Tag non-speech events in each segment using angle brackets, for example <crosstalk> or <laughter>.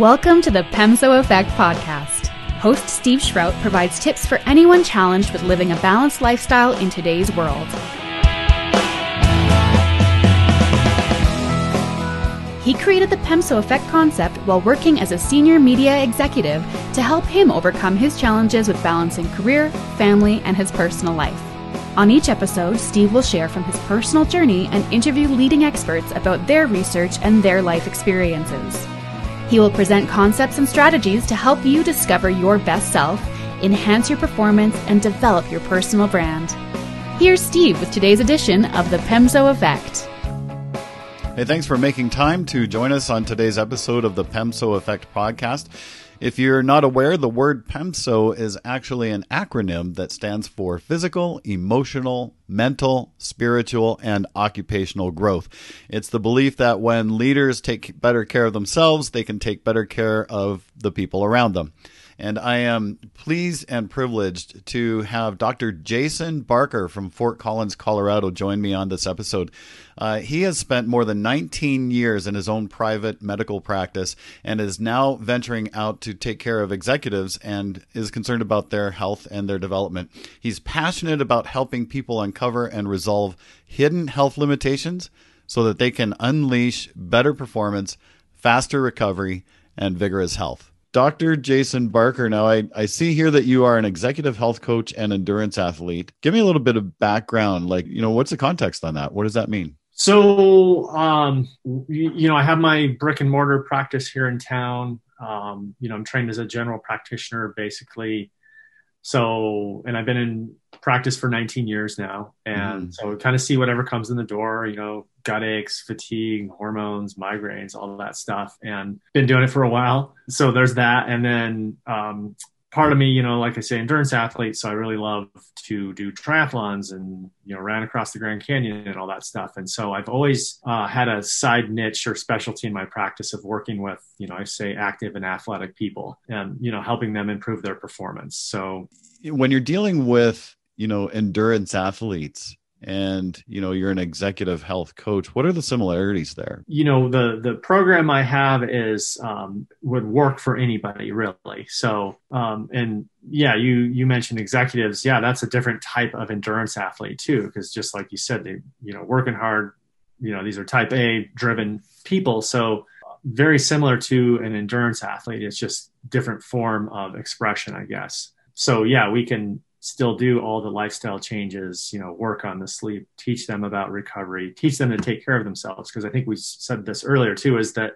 Welcome to the PEMSO Effect podcast. Host Steve Schrout provides tips for anyone challenged with living a balanced lifestyle in today's world. He created the PEMSO Effect concept while working as a senior media executive to help him overcome his challenges with balancing career, family, and his personal life. On each episode, Steve will share from his personal journey and interview leading experts about their research and their life experiences. He will present concepts and strategies to help you discover your best self, enhance your performance, and develop your personal brand. Here's Steve with today's edition of the PEMSO Effect. Hey, thanks for making time to join us on today's episode of the PEMSO Effect podcast. If you're not aware, the word PEMSO is actually an acronym that stands for physical, emotional, mental, spiritual, and occupational growth. It's the belief that when leaders take better care of themselves, they can take better care of the people around them and I am pleased and privileged to have Dr. Jason Barker from Fort Collins, Colorado, join me on this episode. Uh, he has spent more than 19 years in his own private medical practice and is now venturing out to take care of executives and is concerned about their health and their development. He's passionate about helping people uncover and resolve hidden health limitations so that they can unleash better performance, faster recovery, and vigorous health. Dr. Jason Barker. Now, I, I see here that you are an executive health coach and endurance athlete. Give me a little bit of background. Like, you know, what's the context on that? What does that mean? So, um, you, know, I have my brick and mortar practice here in town. Um, you know, I'm trained as a general practitioner, basically. So, and I've been in practice for 19 years now. And mm. so kind of see whatever comes in the door, you know, gut aches, fatigue, hormones, migraines, all that stuff. And been doing it for a while. So there's that. And then, um, part of me, you know, like I say, endurance athlete. So I really love to do triathlons and, you know, ran across the Grand Canyon and all that stuff. And so I've always uh, had a side niche or specialty in my practice of working with, you know, I say active and athletic people and, you know, helping them improve their performance. So when you're dealing with, you know, endurance athletes, and you know you're an executive health coach what are the similarities there? You know the the program i have is um, would work for anybody really. So um, and yeah you you mentioned executives. Yeah that's a different type of endurance athlete too because just like you said they you know working hard you know these are type a driven people. So very similar to an endurance athlete. It's just different form of expression i guess. So yeah we can still do all the lifestyle changes, you know, work on the sleep, teach them about recovery, teach them to take care of themselves. Because I think we said this earlier too, is that,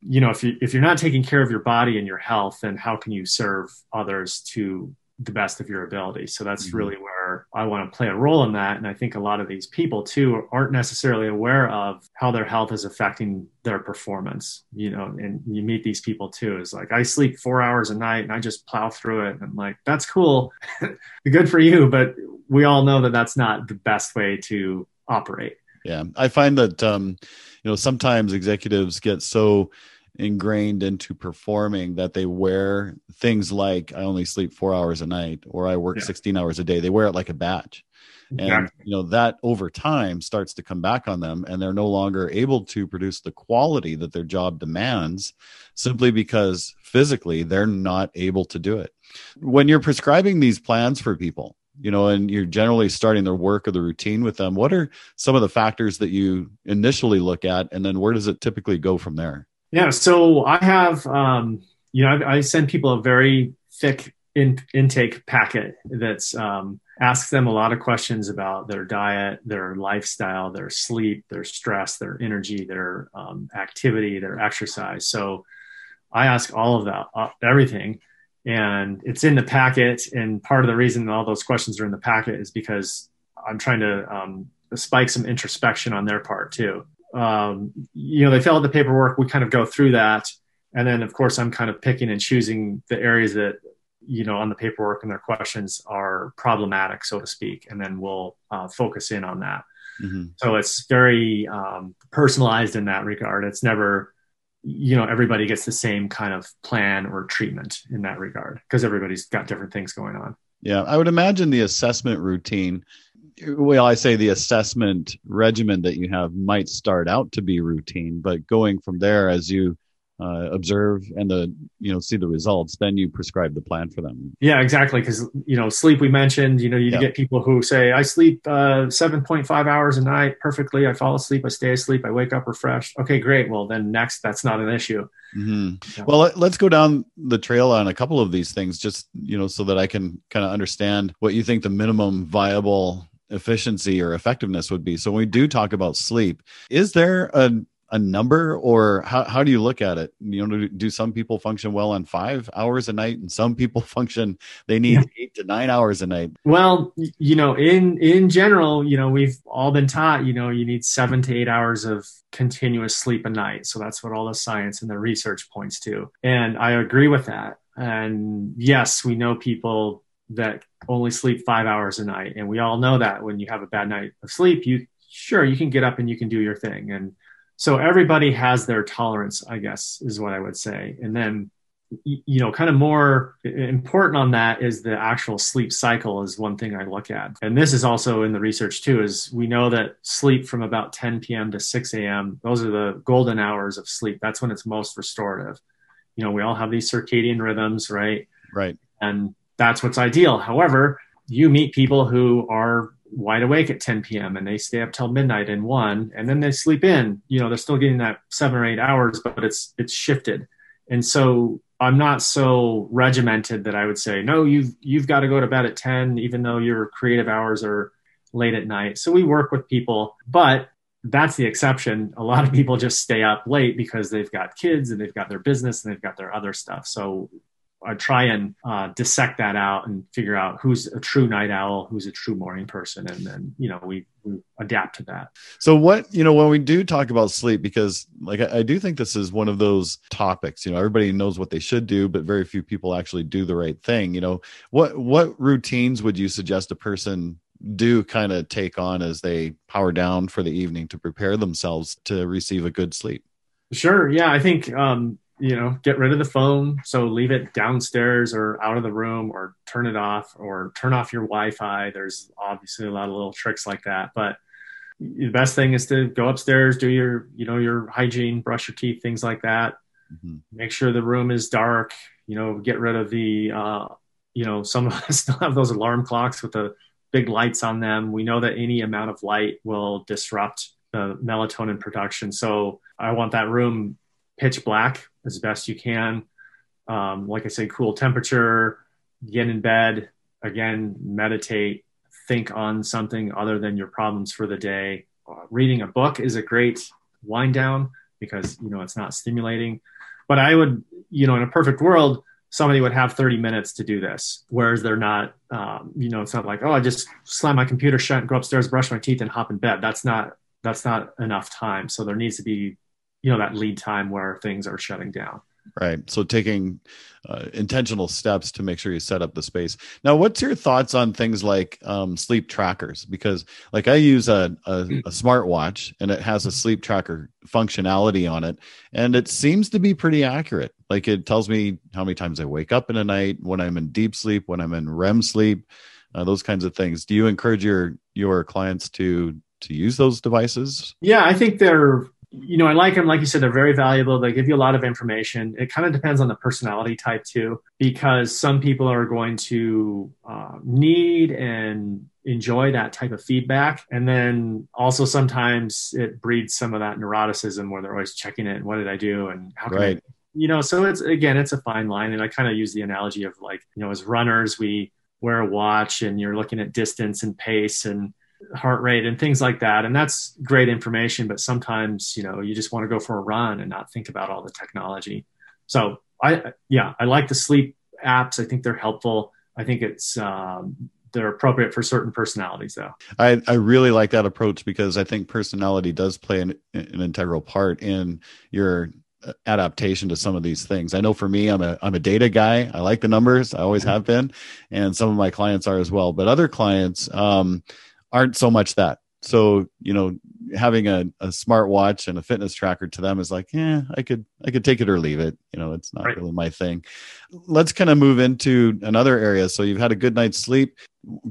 you know, if you if you're not taking care of your body and your health, then how can you serve others to the best of your ability. So that's mm-hmm. really where I want to play a role in that. And I think a lot of these people too aren't necessarily aware of how their health is affecting their performance, you know, and you meet these people too. Is like, I sleep four hours a night and I just plow through it. And I'm like, that's cool. <laughs> Good for you. But we all know that that's not the best way to operate. Yeah. I find that, um, you know, sometimes executives get so ingrained into performing that they wear things like I only sleep four hours a night or I work yeah. 16 hours a day. They wear it like a badge. Exactly. And you know that over time starts to come back on them and they're no longer able to produce the quality that their job demands simply because physically they're not able to do it. When you're prescribing these plans for people, you know, and you're generally starting their work or the routine with them, what are some of the factors that you initially look at and then where does it typically go from there? Yeah, so I have, um, you know, I, I, send people a very thick in, intake packet that's um, asks them a lot of questions about their diet, their lifestyle, their sleep, their stress, their energy, their um, activity, their exercise. So I ask all of that, uh, everything, and it's in the packet. And part of the reason all those questions are in the packet is because I'm trying to um, spike some introspection on their part too um, you know, they fill out the paperwork. We kind of go through that. And then, of course, I'm kind of picking and choosing the areas that, you know, on the paperwork and their questions are problematic, so to speak. And then we'll uh, focus in on that. Mm-hmm. So it's very um, personalized in that regard. It's never, you know, everybody gets the same kind of plan or treatment in that regard because everybody's got different things going on. Yeah, I would imagine the assessment routine well, I say the assessment regimen that you have might start out to be routine, but going from there as you uh, observe and the you know see the results then you prescribe the plan for them yeah exactly because you know sleep we mentioned you know you yeah. get people who say i sleep uh, 7.5 hours a night perfectly i fall asleep i stay asleep i wake up refreshed okay great well then next that's not an issue mm-hmm. yeah. well let's go down the trail on a couple of these things just you know so that i can kind of understand what you think the minimum viable efficiency or effectiveness would be. So when we do talk about sleep is there a a number or how, how do you look at it? You know do some people function well on five hours a night and some people <laughs> function they need yeah. eight to nine hours a night? Well you know in in general you know we've all been taught you know you need seven to eight hours of continuous sleep a night. So that's what all the science and the research points to. And i agree with that. And yes we know people that only sleep five hours a night. And we all know that when you have a bad night of sleep you sure you can get up and you can do your thing. And so everybody has their tolerance i guess is what i would say. And then you know kind of more important on that is the actual sleep cycle is one thing i look at. And this is also in the research too is we know that sleep from about 10 p.m to 6 a.m those are the golden hours of sleep. That's when it's most restorative. You know we all have these circadian rhythms right? Right. And that's what's ideal however you meet people who are wide awake at 10 p.m. and they stay up till midnight and one, and then they sleep in. You know, they're still getting that seven or eight hours, but it's it's shifted. And so I'm not so regimented that I would say, no, you've you've got to go to bed at 10, even though your creative hours are late at night. So we work with people, but that's the exception. A lot of people just stay up late because they've got kids and they've got their business and they've got their other stuff. So I try and uh, dissect that out and figure out who's a true night owl, who's a true morning person, and then you know we, we adapt to that. So what you know when we do talk about sleep, because like I, I do think this is one of those topics. You know, everybody knows what they should do, but very few people actually do the right thing. You know, what what routines would you suggest a person do kind of take on as they power down for the evening to prepare themselves to receive a good sleep? Sure. Yeah, I think um, you know, get rid of the phone. So leave it downstairs or out of the room or turn it off or turn off your Wi Fi. There's obviously a lot of little tricks like that. But the best thing is to go upstairs, do your, you know, your hygiene, brush your teeth, things like that. Mm-hmm. Make sure the room is dark, you know, get rid of the, uh, you know, some of <laughs> us still have those alarm clocks with the big lights on them. We know that any amount of light will disrupt the melatonin production. So I want that room pitch black as best you can. Um, like I said, cool temperature, get in bed, again, meditate, think on something other than your problems for the day. Uh, reading a book is a great wind down because, you know, it's not stimulating. But I would, you know, in a perfect world, somebody would have 30 minutes to do this, whereas they're not, um, you know, it's not like, oh, I just slam my computer shut and go upstairs, brush my teeth and hop in bed. That's not, that's not enough time. So there needs to be you know that lead time where things are shutting down. Right. So taking uh, intentional steps to make sure you set up the space. Now what's your thoughts on things like um, sleep trackers? Because like i use a, a, a smartwatch and it has a sleep tracker functionality on it and it seems to be pretty accurate. Like it tells me how many times i wake up in a night when i'm in deep sleep when i'm in rem sleep uh, those kinds of things. Do you encourage your your clients to to use those devices? Yeah i think they're you know, I like them. Like you said, they're very valuable. They give you a lot of information. It kind of depends on the personality type too, because some people are going to uh, need and enjoy that type of feedback. And then also sometimes it breeds some of that neuroticism where they're always checking it. What did I do? And how can right. I, you know, so it's, again, it's a fine line. And I kind of use the analogy of like, you know, as runners, we wear a watch and you're looking at distance and pace and, heart rate and things like that. And that's great information, but sometimes, you know, you just want to go for a run and not think about all the technology. So I, yeah, I like the sleep apps. I think they're helpful. I think it's, um, they're appropriate for certain personalities though. I, I really like that approach because I think personality does play an, an integral part in your adaptation to some of these things. I know for me, I'm a I'm a data guy. I like the numbers. I always mm-hmm. have been, and some of my clients are as well. But other clients, um, aren't so much that. So, you know, having a, a smart watch and a fitness tracker to them is like, yeah, I could I could take it or leave it. You know, it's not right. really my thing. Let's kind of move into another area. So you've had a good night's sleep,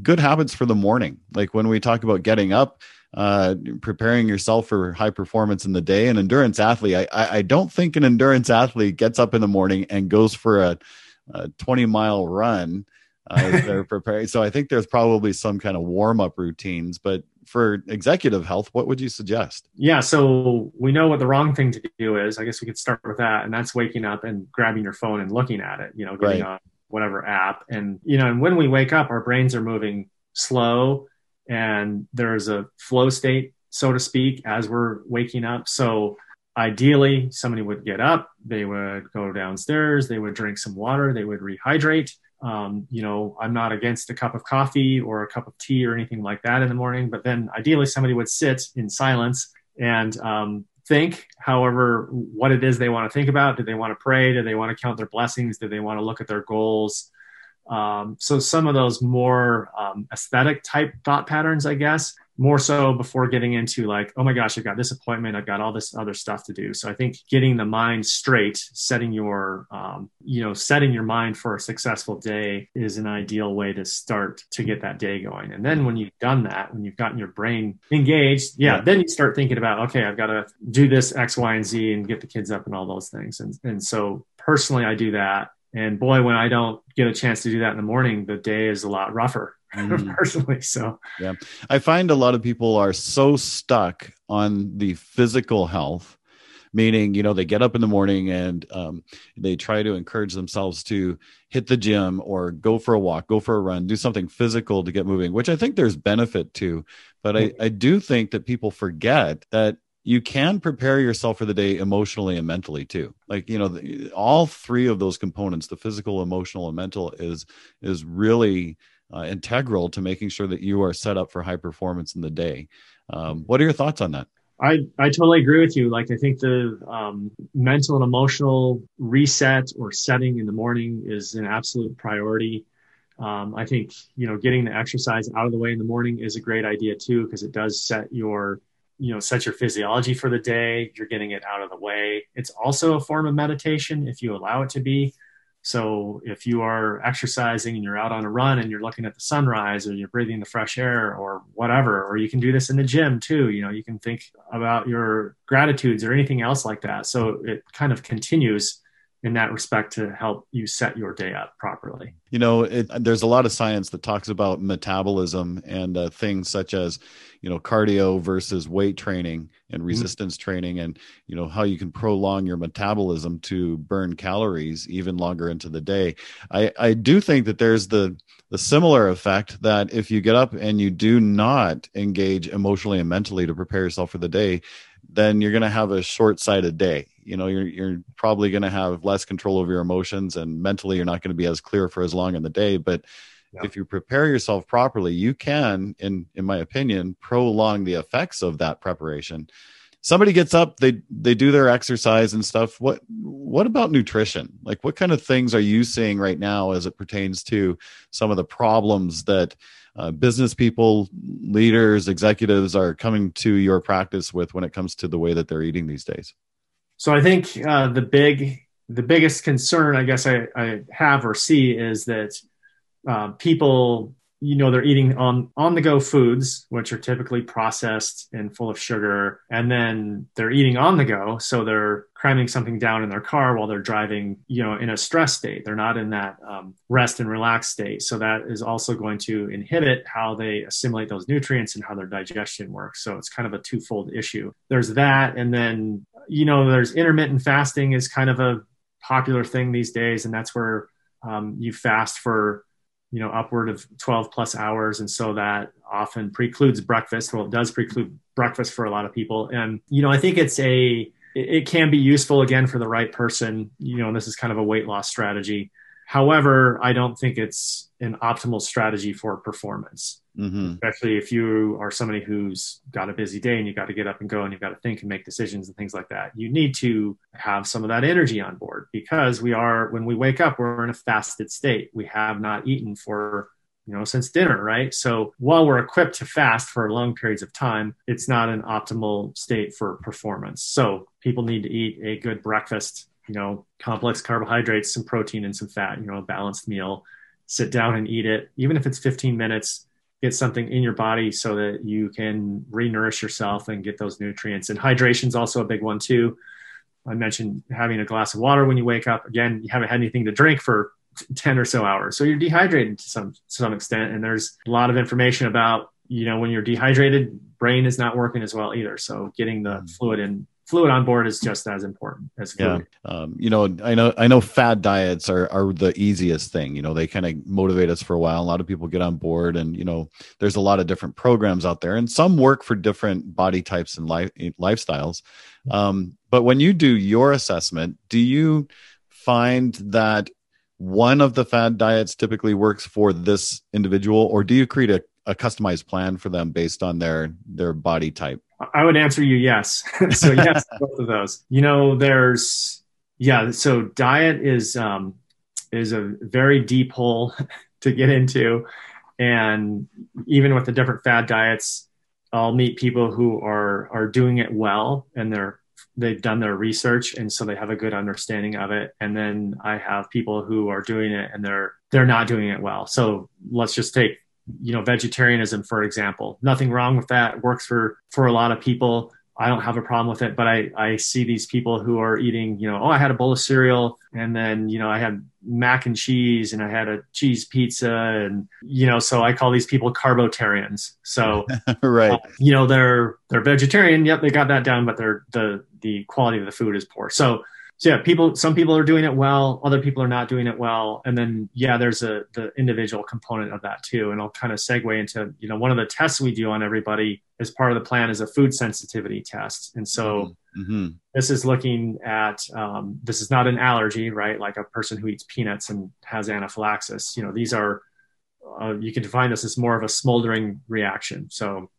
good habits for the morning. Like when we talk about getting up, uh, preparing yourself for high performance in the day. An endurance athlete, I, I, I don't think an endurance athlete gets up in the morning and goes for a, a 20 mile run. Uh, <laughs> they're preparing. So I think there's probably some kind of warm up routines, but for executive health, what would you suggest? Yeah, so we know what the wrong thing to do is. I guess we could start with that, and that's waking up and grabbing your phone and looking at it. You know, getting right. on whatever app, and you know, and when we wake up, our brains are moving slow, and there's a flow state, so to speak, as we're waking up. So ideally, somebody would get up, they would go downstairs, they would drink some water, they would rehydrate um, you know, I'm not against a cup of coffee or a cup of tea or anything like that in the morning, but then ideally somebody would sit in silence and um, think, however, what it is they want to think about. Do they want to pray? Do they want to count their blessings? Do they want to look at their goals? Um, so some of those more um, aesthetic type thought patterns, I guess, more so before getting into like, oh my gosh, I've got this appointment, I've got all this other stuff to do. So I think getting the mind straight, setting your, um, you know, setting your mind for a successful day is an ideal way to start to get that day going. And then when you've done that, when you've gotten your brain engaged, yeah, yeah. then you start thinking about, okay, I've got to do this X, Y, and Z and get the kids up and all those things. And, and so personally, I do that. And boy, when I don't get a chance to do that in the morning, the day is a lot rougher mm. <laughs> personally. So, yeah, I find a lot of people are so stuck on the physical health meaning you know they get up in the morning and um, they try to encourage themselves to hit the gym or go for a walk go for a run do something physical to get moving which i think there's benefit to but I, I do think that people forget that you can prepare yourself for the day emotionally and mentally too like you know the, all three of those components the physical emotional and mental is is really uh, integral to making sure that you are set up for high performance in the day. Um, what are your thoughts on that? I, I totally agree with you. Like, I think the um, mental and emotional reset or setting in the morning is an absolute priority. Um, I think, you know, getting the exercise out of the way in the morning is a great idea too, because it does set your, you know, set your physiology for the day. You're getting it out of the way. It's also a form of meditation if you allow it to be. So if you are exercising and you're out on a run and you're looking at the sunrise or you're breathing the fresh air or whatever, or you can do this in the gym too, you know, you can think about your gratitudes or anything else like that. So it kind of continues in that respect to help you set your day up properly. You know, it, there's a lot of science that talks about metabolism and uh, things such as, you know, cardio versus weight training and mm-hmm. resistance mm-hmm. training, and you know how you can prolong your metabolism to burn calories even longer into the day. I I do think that there's the the similar effect that if you get up and you do not engage emotionally and mentally to prepare yourself for the day, then you're going to have a short-sighted day you know you're you're probably going to have less control over your emotions and mentally you're not going to be as clear for as long in the day but yeah. if you prepare yourself properly you can in in my opinion prolong the effects of that preparation somebody gets up they they do their exercise and stuff. What what about nutrition? Like what kind of things are you seeing right now as it pertains to some of the problems that uh, business people leaders executives are coming to your practice with when it comes to the way that they're eating these days? So I think uh, the big, the biggest concern I guess I, I have or see is that uh, people, you know, they're eating on on the go foods, which are typically processed and full of sugar, and then they're eating on the go, so they're cramming something down in their car while they're driving, you know, in a stress state. They're not in that um, rest and relax state. So that is also going to inhibit how they assimilate those nutrients and how their digestion works. So it's kind of a twofold issue. There's that, and then you know, there's intermittent fasting is kind of a popular thing these days, and that's where um, you fast for you know upward of 12 plus hours. And so that often precludes breakfast. Well it does preclude breakfast for a lot of people. And you know i think it's a it can be useful again for the right person you know and this is kind of a weight loss strategy However, I don't think it's an optimal strategy for performance, mm-hmm. especially if you are somebody who's got a busy day and you got to get up and go and you've got to think and make decisions and things like that. You need to have some of that energy on board because we are, when we wake up, we're in a fasted state. We have not eaten for you know, since dinner, right? So while we're equipped to fast for long periods of time, it's not an optimal state for performance. So people need to eat a good breakfast you know, complex carbohydrates, some protein and some fat, you know, a balanced meal, sit down and eat it. Even if it's 15 minutes, get something in your body so that you can re-nourish yourself and get those nutrients. And hydration is also a big one too. I mentioned having a glass of water when you wake up. Again, you haven't had anything to drink for 10 or so hours. So you're dehydrated to some to some extent. And there's a lot of information about, you know, when you're dehydrated, brain is not working as well either. So getting the mm. fluid in fluid on board is just as important as food. Yeah. Um, you know, I know I know fad diets are are the easiest thing. You know, they kind of motivate us for a while. A lot of people get on board, and you know, there's a lot of different programs out there, and some work for different body types and life lifestyles. Um, but when you do your assessment, do you find that one of the fad diets typically works for this individual, or do you create a, a customized plan for them based on their their body type? I would answer you yes. <laughs> so yes, <laughs> both of those. You know, there's yeah. So diet is um, is a very deep hole <laughs> to get into, and even with the different fad diets, I'll meet people who are are doing it well and they're they've done their research and so they have a good understanding of it and then i have people who are doing it and they're they're not doing it well so let's just take you know vegetarianism for example. Nothing wrong with that. It works for for a lot of people. I don't have a problem with it but i i see these people who are eating you know oh i had a bowl of cereal and then you know i had mac and cheese and i had a cheese pizza and you know so i call these people carbotarians. So <laughs> right. uh, you know they're they're vegetarian. Yep they got that down but they're the the quality of the food is poor. So so yeah, people, some people are doing it well, other people are not doing it well. And then, yeah, there's a, the individual component of that too. And I'll kind of segue into, you know, one of the tests we do on everybody as part of the plan is a food sensitivity test. And so mm-hmm. this is looking at, um, this is not an allergy, right? Like a person who eats peanuts and has anaphylaxis, you know, these are, uh, you can define this as more of a smoldering reaction. So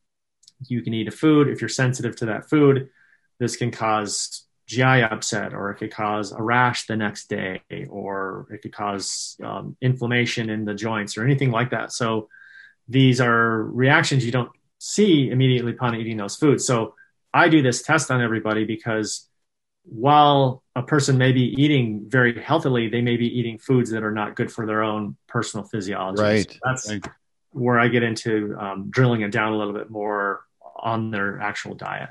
you can eat a food. If you're sensitive to that food, this can cause GI upset, or it could cause a rash the next day, or it could cause um, inflammation in the joints, or anything like that. So these are reactions you don't see immediately upon eating those foods. So I do this test on everybody because while a person may be eating very healthily, they may be eating foods that are not good for their own personal physiology. Right. So that's right. where I get into um, drilling it down a little bit more on their actual diet.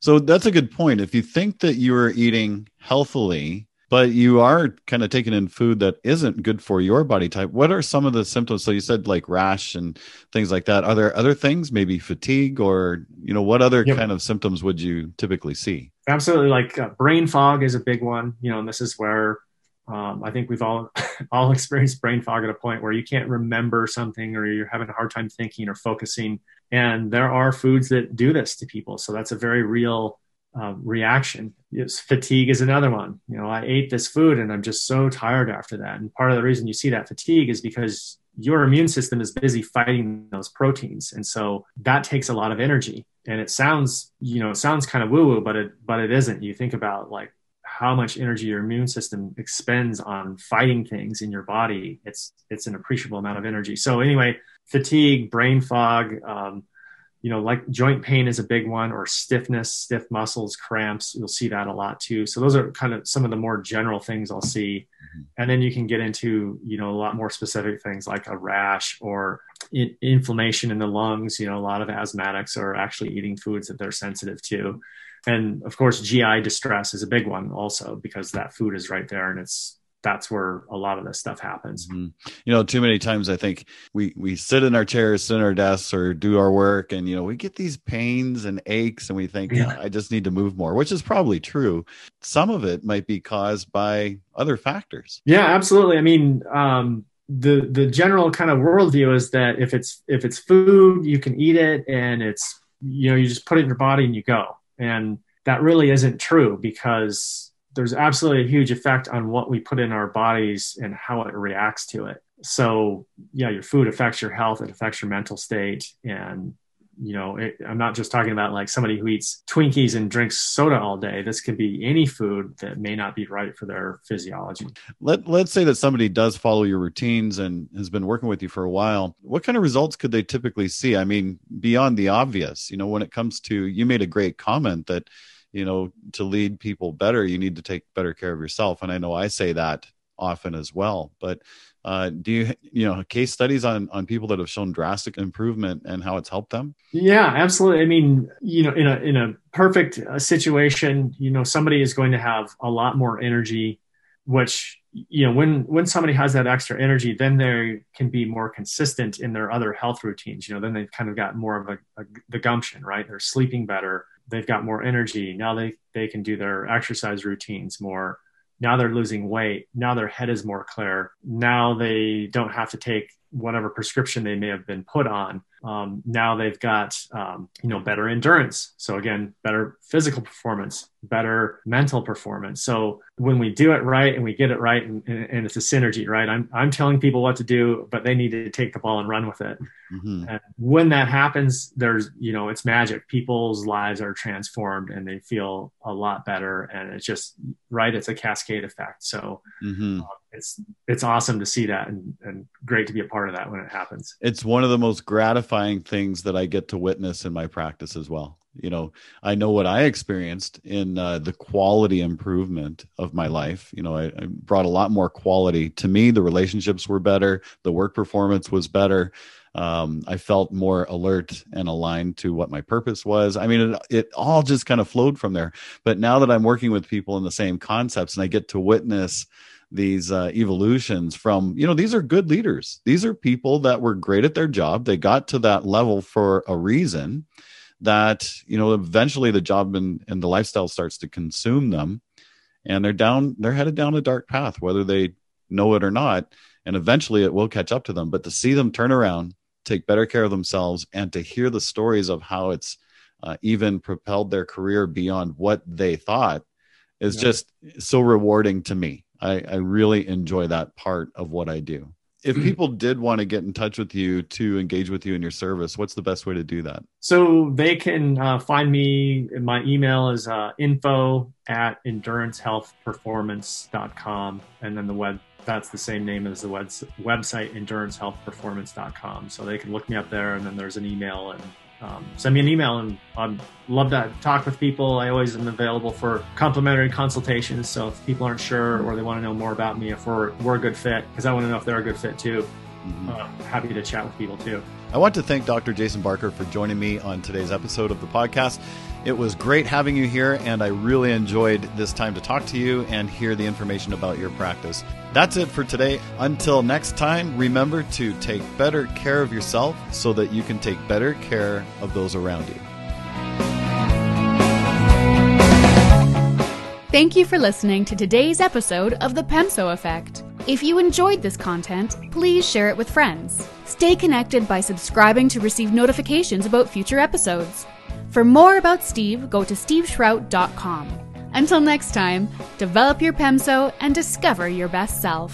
So that's a good point. If you think that you are eating healthily, but you are kind of taking in food that isn't good for your body type, what are some of the symptoms? So you said like rash and things like that. Are there other things, maybe fatigue or, you know, what other yep. kind of symptoms would you typically see? Absolutely. Like uh, brain fog is a big one, you know, and this is where um, I think we've all <laughs> all experienced brain fog at a point where you can't remember something or you're having a hard time thinking or focusing. And there are foods that do this to people. So that's a very real uh, reaction. Yes, fatigue is another one. You know, I ate this food and I'm just so tired after that. And part of the reason you see that fatigue is because your immune system is busy fighting those proteins. And so that takes a lot of energy. And it sounds, you know, it sounds kind of woo woo, but it, but it isn't. You think about like how much energy your immune system expends on fighting things in your body. It's, it's an appreciable amount of energy. So anyway, fatigue, brain fog, um, you know, like joint pain is a big one, or stiffness, stiff muscles, cramps. You'll see that a lot too. So those are kind of some of the more general things I'll see, mm-hmm. and then you can get into you know a lot more specific things like a rash or in, inflammation in the lungs. You know, a lot of asthmatics are actually eating foods that they're sensitive to, and of course, GI distress is a big one also because that food is right there and it's that's where a lot of this stuff happens. Mm-hmm. You know, too many times I think we we sit in our chairs, sit in our desks, or do our work, and you know we get these pains and aches, and we think yeah. I just need to move more, which is probably true. Some of it might be caused by other factors. Yeah, absolutely. I mean, um, the the general kind of worldview is that if it's if it's food, you can eat it, and it's you know you just put it in your body and you go, and that really isn't true because there's absolutely a huge effect on what we put in our bodies and how it reacts to it. So, yeah, your food affects your health, it affects your mental state. And, you know, it, I'm not just talking about like somebody who eats Twinkies and drinks soda all day. This could be any food that may not be right for their physiology. Let, let's say that somebody does follow your routines and has been working with you for a while. What kind of results could they typically see? I mean, beyond the obvious, you know, when it comes to, you made a great comment that, you know to lead people better you need to take better care of yourself and i know i say that often as well. But uh, do you you know case studies on on people that have shown drastic improvement and how it's helped them? Yeah, absolutely. I mean, you know, in a in a perfect uh, situation, you know, somebody is going to have a lot more energy, which you know when when somebody has that extra energy then they can be more consistent in their other health routines you know then they've kind of got more of a, a the gumption right they're sleeping better they've got more energy now they they can do their exercise routines more now they're losing weight. Now their head is more clear. Now they don't have to take whatever prescription they may have been put on um, now they've got um, you know better endurance. So again better physical performance better mental performance. So when we do it right and we get it right and, and, it's a synergy right? I'm, I'm telling people what to do but they need to take the ball and run with it. Mm-hmm. and when that happens there's you know it's magic. People's lives are transformed and they feel a lot better. And it's just right it's a cascade effect. So mm-hmm. uh, it's it's awesome to see that and, and great to be a part of that when it happens. It's one of the most gratifying things that i get to witness in my practice as well. You know i know what i experienced in uh, the quality improvement of my life. You know I, I, brought a lot more quality to me. The relationships were better. The work performance was better. Um, i felt more alert and aligned to what my purpose was. I mean it, it all just kind of flowed from there. But now that i'm working with people in the same concepts and i get to witness these uh, evolutions from you know these are good leaders. These are people that were great at their job. They got to that level for a reason that you know eventually the job and, and the lifestyle starts to consume them. And they're down they're headed down a dark path whether they know it or not. And eventually it will catch up to them. But to see them turn around take better care of themselves and to hear the stories of how it's uh, even propelled their career beyond what they thought is yeah. just so rewarding to me I, I really enjoy that part of what I do. If mm-hmm. people did want to get in touch with you to engage with you in your service, what's the best way to do that? So they can uh, find me. My email is uh, info at endurancehealthperformance.com. And then the web, that's the same name as the web, website, endurancehealthperformance.com. So they can look me up there and then there's an email and um, send me an email and I'd love to talk with people. I always am available for complimentary consultations. So if people aren't sure or they want to know more about me, if we're, we're a good fit, because I want to know if they're a good fit too, mm-hmm. uh, happy to chat with people too. I want to thank Dr. Jason Barker for joining me on today's episode of the podcast. It was great having you here, and I really enjoyed this time to talk to you and hear the information about your practice. That's it for today. Until next time, remember to take better care of yourself so that you can take better care of those around you. Thank you for listening to today's episode of The PEMSO Effect. If you enjoyed this content, please share it with friends. Stay connected by subscribing to receive notifications about future episodes. For more about Steve, go to steveschrout.com. Until next time, develop your PEMSO and discover your best self.